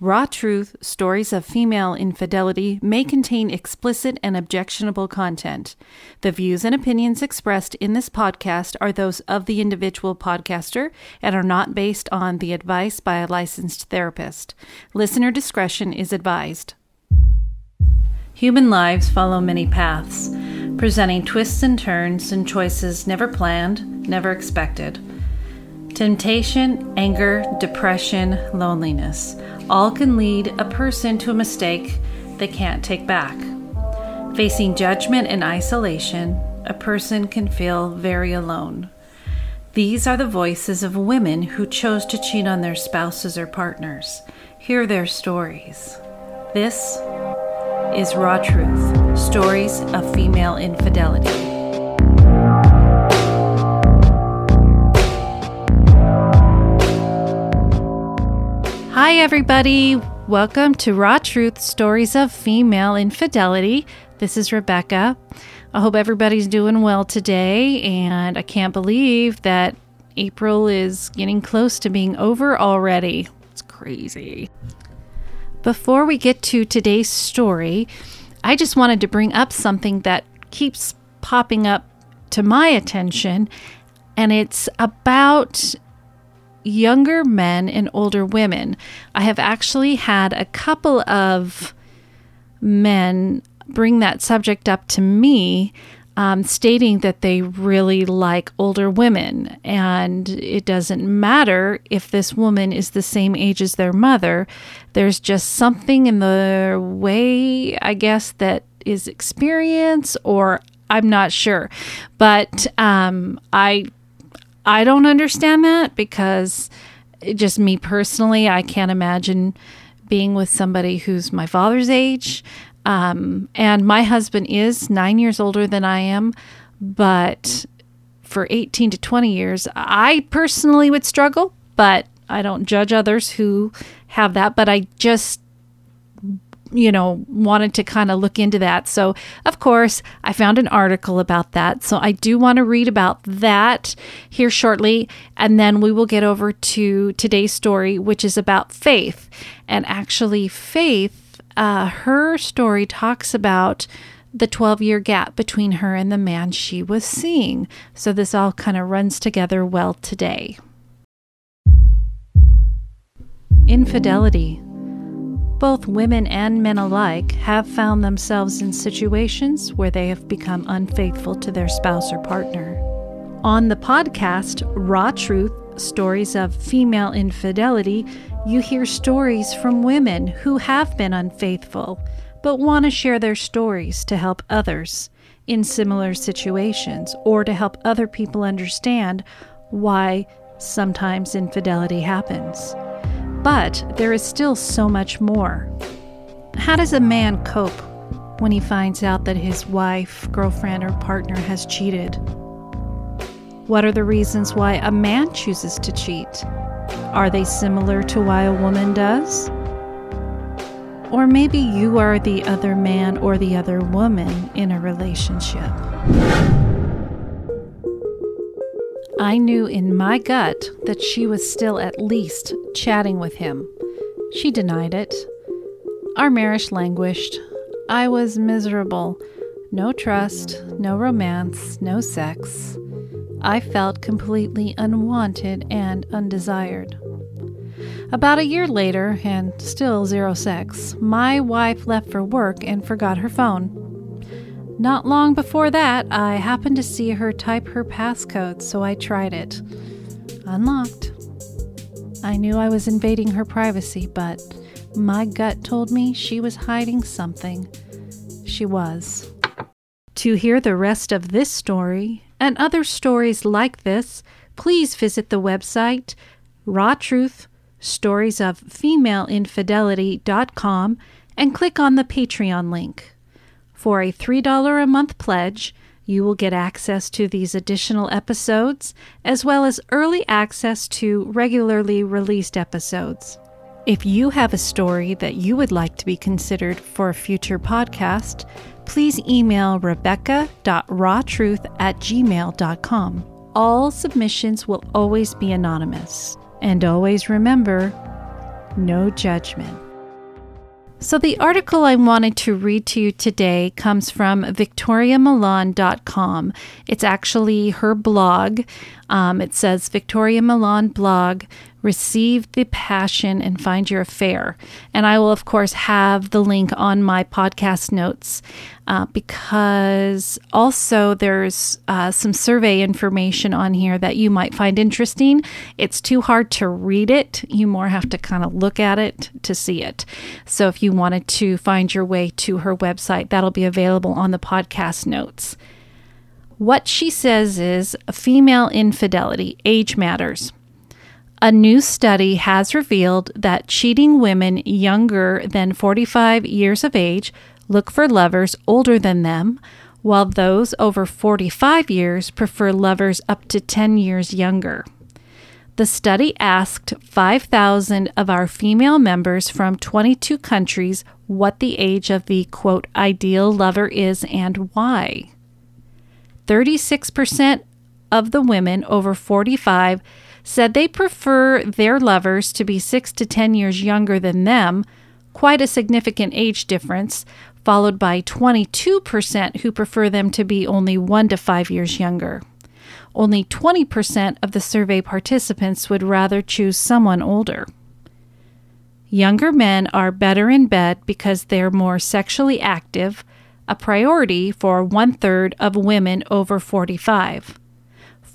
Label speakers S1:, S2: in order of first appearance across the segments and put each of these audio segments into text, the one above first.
S1: Raw Truth Stories of Female Infidelity may contain explicit and objectionable content. The views and opinions expressed in this podcast are those of the individual podcaster and are not based on the advice by a licensed therapist. Listener discretion is advised. Human lives follow many paths, presenting twists and turns and choices never planned, never expected. Temptation, anger, depression, loneliness all can lead a person to a mistake they can't take back. Facing judgment and isolation, a person can feel very alone. These are the voices of women who chose to cheat on their spouses or partners. Hear their stories. This is Raw Truth Stories of Female Infidelity. Hi, everybody. Welcome to Raw Truth Stories of Female Infidelity. This is Rebecca. I hope everybody's doing well today, and I can't believe that April is getting close to being over already. It's crazy. Before we get to today's story, I just wanted to bring up something that keeps popping up to my attention, and it's about younger men and older women. I have actually had a couple of men bring that subject up to me, um, stating that they really like older women. And it doesn't matter if this woman is the same age as their mother, there's just something in the way, I guess, that is experience or I'm not sure. But um, I I don't understand that because just me personally, I can't imagine being with somebody who's my father's age. Um, and my husband is nine years older than I am, but for 18 to 20 years, I personally would struggle, but I don't judge others who have that. But I just you know, wanted to kind of look into that. So, of course, I found an article about that. So, I do want to read about that here shortly. And then we will get over to today's story, which is about Faith. And actually, Faith, uh, her story talks about the 12 year gap between her and the man she was seeing. So, this all kind of runs together well today. Infidelity both women and men alike have found themselves in situations where they have become unfaithful to their spouse or partner. On the podcast, Raw Truth Stories of Female Infidelity, you hear stories from women who have been unfaithful but want to share their stories to help others in similar situations or to help other people understand why sometimes infidelity happens. But there is still so much more. How does a man cope when he finds out that his wife, girlfriend, or partner has cheated? What are the reasons why a man chooses to cheat? Are they similar to why a woman does? Or maybe you are the other man or the other woman in a relationship. I knew in my gut that she was still at least chatting with him. She denied it. Our marriage languished. I was miserable. No trust, no romance, no sex. I felt completely unwanted and undesired. About a year later, and still zero sex, my wife left for work and forgot her phone. Not long before that, I happened to see her type her passcode, so I tried it. Unlocked. I knew I was invading her privacy, but my gut told me she was hiding something. She was. To hear the rest of this story and other stories like this, please visit the website Raw Truth Stories of Female Infidelity.com and click on the Patreon link. For a $3 a month pledge, you will get access to these additional episodes, as well as early access to regularly released episodes. If you have a story that you would like to be considered for a future podcast, please email rebecca.rawtruth at gmail.com. All submissions will always be anonymous. And always remember no judgment. So, the article I wanted to read to you today comes from victoriamilan.com. It's actually her blog. Um, it says Victoria Milan blog, receive the passion and find your affair. And I will, of course, have the link on my podcast notes uh, because also there's uh, some survey information on here that you might find interesting. It's too hard to read it, you more have to kind of look at it to see it. So if you wanted to find your way to her website, that'll be available on the podcast notes. What she says is female infidelity, age matters. A new study has revealed that cheating women younger than 45 years of age look for lovers older than them, while those over 45 years prefer lovers up to 10 years younger. The study asked 5,000 of our female members from 22 countries what the age of the quote ideal lover is and why. 36% of the women over 45 said they prefer their lovers to be 6 to 10 years younger than them, quite a significant age difference, followed by 22% who prefer them to be only 1 to 5 years younger. Only 20% of the survey participants would rather choose someone older. Younger men are better in bed because they're more sexually active, a priority for one third of women over 45.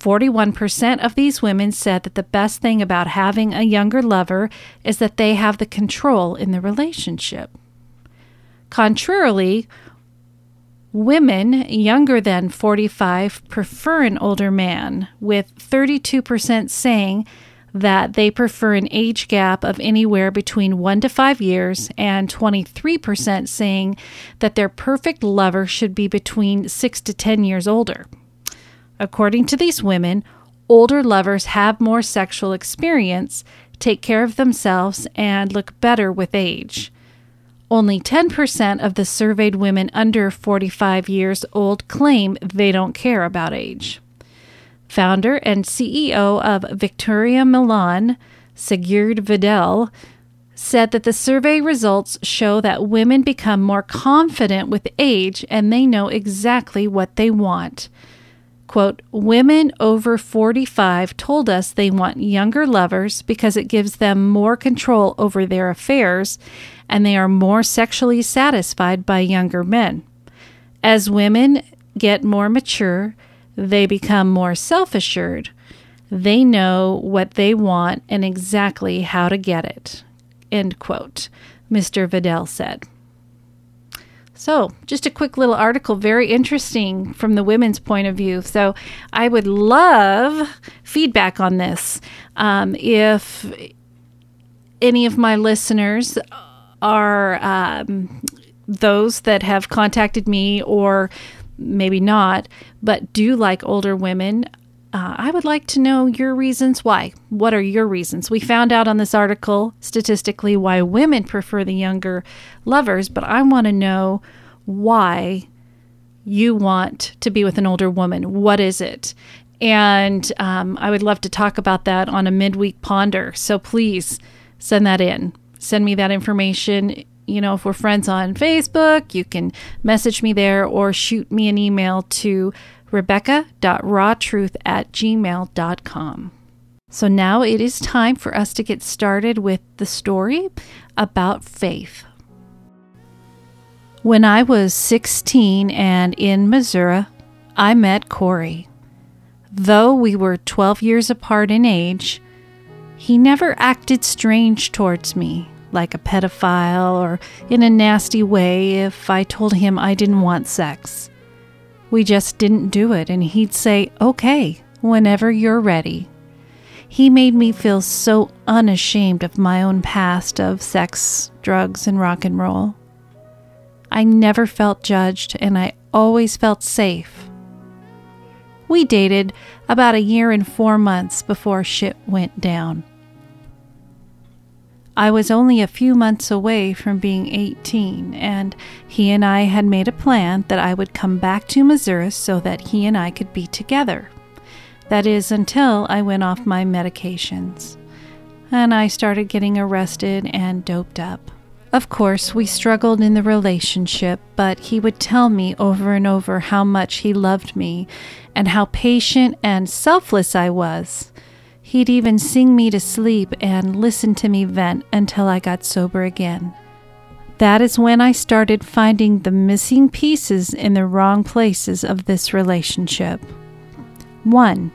S1: 41% of these women said that the best thing about having a younger lover is that they have the control in the relationship. Contrarily, women younger than 45 prefer an older man, with 32% saying that they prefer an age gap of anywhere between 1 to 5 years, and 23% saying that their perfect lover should be between 6 to 10 years older. According to these women, older lovers have more sexual experience, take care of themselves, and look better with age. Only 10% of the surveyed women under 45 years old claim they don't care about age. Founder and CEO of Victoria Milan, Sigurd Vedal, said that the survey results show that women become more confident with age and they know exactly what they want. Quote, women over 45 told us they want younger lovers because it gives them more control over their affairs and they are more sexually satisfied by younger men. As women get more mature, they become more self assured. They know what they want and exactly how to get it. End quote, Mr. Vedal said. So, just a quick little article, very interesting from the women's point of view. So, I would love feedback on this. Um, if any of my listeners are um, those that have contacted me, or maybe not, but do like older women, uh, I would like to know your reasons why. What are your reasons? We found out on this article statistically why women prefer the younger lovers, but I want to know why you want to be with an older woman. What is it? And um, I would love to talk about that on a midweek ponder. So please send that in. Send me that information. You know, if we're friends on Facebook, you can message me there or shoot me an email to rebecca.rawtruth at gmail.com. So now it is time for us to get started with the story about faith. When I was 16 and in Missouri, I met Corey. Though we were 12 years apart in age, he never acted strange towards me, like a pedophile or in a nasty way if I told him I didn't want sex. We just didn't do it, and he'd say, okay, whenever you're ready. He made me feel so unashamed of my own past of sex, drugs, and rock and roll. I never felt judged, and I always felt safe. We dated about a year and four months before shit went down. I was only a few months away from being 18, and he and I had made a plan that I would come back to Missouri so that he and I could be together. That is, until I went off my medications. And I started getting arrested and doped up. Of course, we struggled in the relationship, but he would tell me over and over how much he loved me and how patient and selfless I was. He'd even sing me to sleep and listen to me vent until I got sober again. That is when I started finding the missing pieces in the wrong places of this relationship. 1.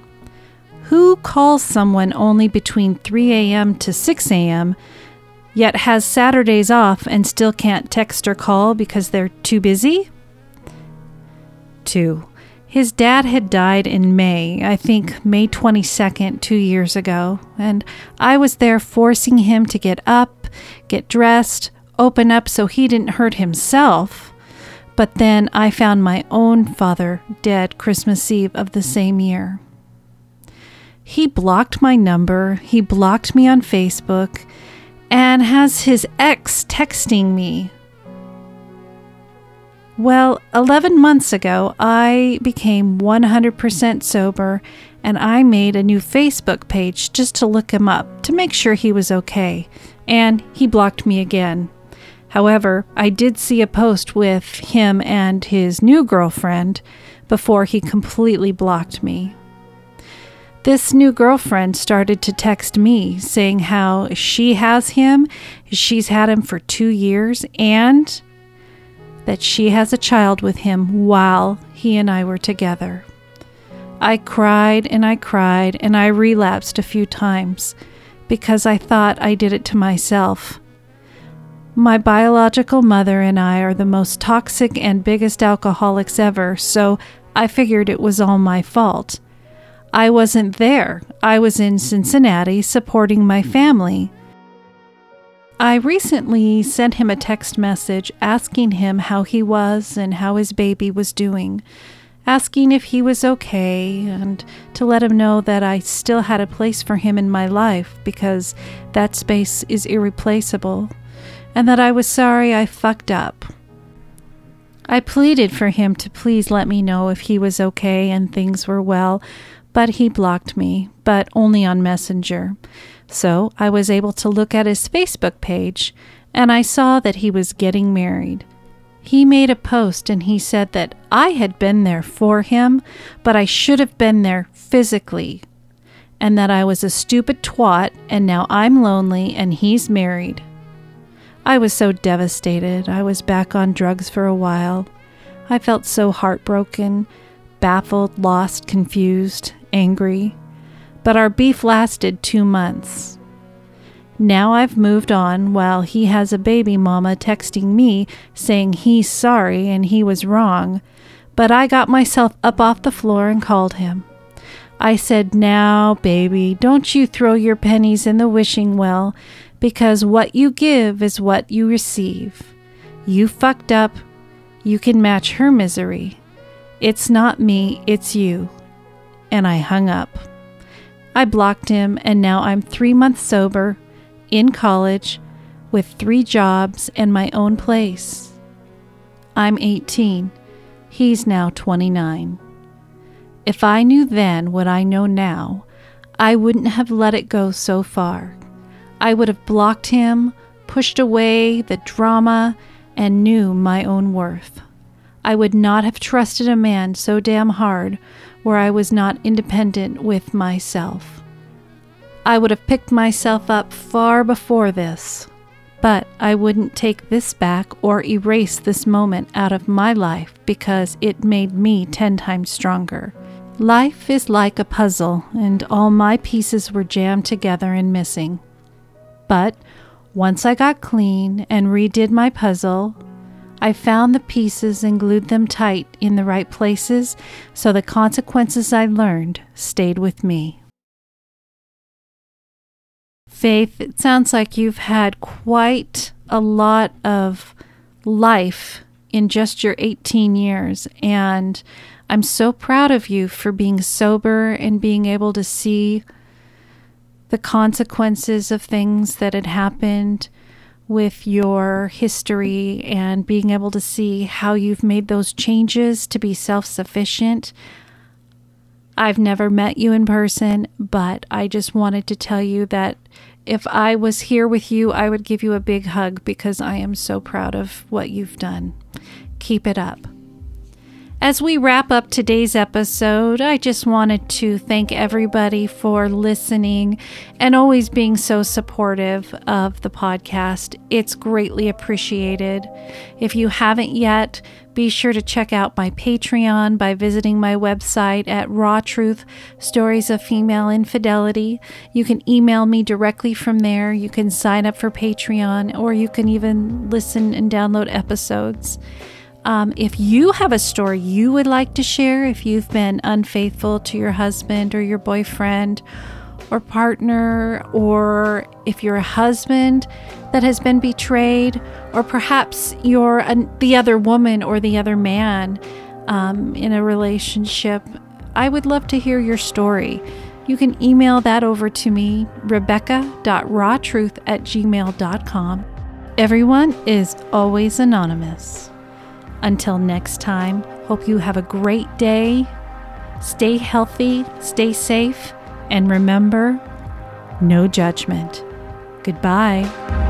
S1: Who calls someone only between 3 a.m. to 6 a.m., yet has Saturdays off and still can't text or call because they're too busy? 2. His dad had died in May, I think May 22nd, two years ago, and I was there forcing him to get up, get dressed, open up so he didn't hurt himself. But then I found my own father dead Christmas Eve of the same year. He blocked my number, he blocked me on Facebook, and has his ex texting me well, 11 months ago, I became 100% sober and I made a new Facebook page just to look him up to make sure he was okay. And he blocked me again. However, I did see a post with him and his new girlfriend before he completely blocked me. This new girlfriend started to text me saying how she has him, she's had him for two years, and that she has a child with him while he and I were together. I cried and I cried and I relapsed a few times because I thought I did it to myself. My biological mother and I are the most toxic and biggest alcoholics ever, so I figured it was all my fault. I wasn't there. I was in Cincinnati supporting my family. I recently sent him a text message asking him how he was and how his baby was doing, asking if he was okay, and to let him know that I still had a place for him in my life because that space is irreplaceable, and that I was sorry I fucked up. I pleaded for him to please let me know if he was okay and things were well, but he blocked me, but only on Messenger. So I was able to look at his Facebook page and I saw that he was getting married. He made a post and he said that I had been there for him, but I should have been there physically, and that I was a stupid twat and now I'm lonely and he's married. I was so devastated. I was back on drugs for a while. I felt so heartbroken, baffled, lost, confused, angry but our beef lasted two months. Now I've moved on while he has a baby mama texting me saying he's sorry and he was wrong, but I got myself up off the floor and called him. I said, Now, baby, don't you throw your pennies in the wishing well, because what you give is what you receive. You fucked up. You can match her misery. It's not me, it's you. And I hung up. I blocked him, and now I'm three months sober, in college, with three jobs and my own place. I'm 18. He's now 29. If I knew then what I know now, I wouldn't have let it go so far. I would have blocked him, pushed away the drama, and knew my own worth. I would not have trusted a man so damn hard where I was not independent with myself. I would have picked myself up far before this, but I wouldn't take this back or erase this moment out of my life because it made me ten times stronger. Life is like a puzzle, and all my pieces were jammed together and missing. But once I got clean and redid my puzzle, I found the pieces and glued them tight in the right places so the consequences I learned stayed with me. Faith, it sounds like you've had quite a lot of life in just your 18 years. And I'm so proud of you for being sober and being able to see the consequences of things that had happened with your history and being able to see how you've made those changes to be self sufficient. I've never met you in person, but I just wanted to tell you that if I was here with you, I would give you a big hug because I am so proud of what you've done. Keep it up. As we wrap up today's episode, I just wanted to thank everybody for listening and always being so supportive of the podcast. It's greatly appreciated. If you haven't yet, be sure to check out my Patreon by visiting my website at Raw Truth Stories of Female Infidelity. You can email me directly from there. You can sign up for Patreon, or you can even listen and download episodes. Um, if you have a story you would like to share, if you've been unfaithful to your husband or your boyfriend or partner, or if you're a husband that has been betrayed, or perhaps you're an, the other woman or the other man um, in a relationship, I would love to hear your story. You can email that over to me, rebecca.rawtruth at gmail.com. Everyone is always anonymous. Until next time, hope you have a great day. Stay healthy, stay safe, and remember no judgment. Goodbye.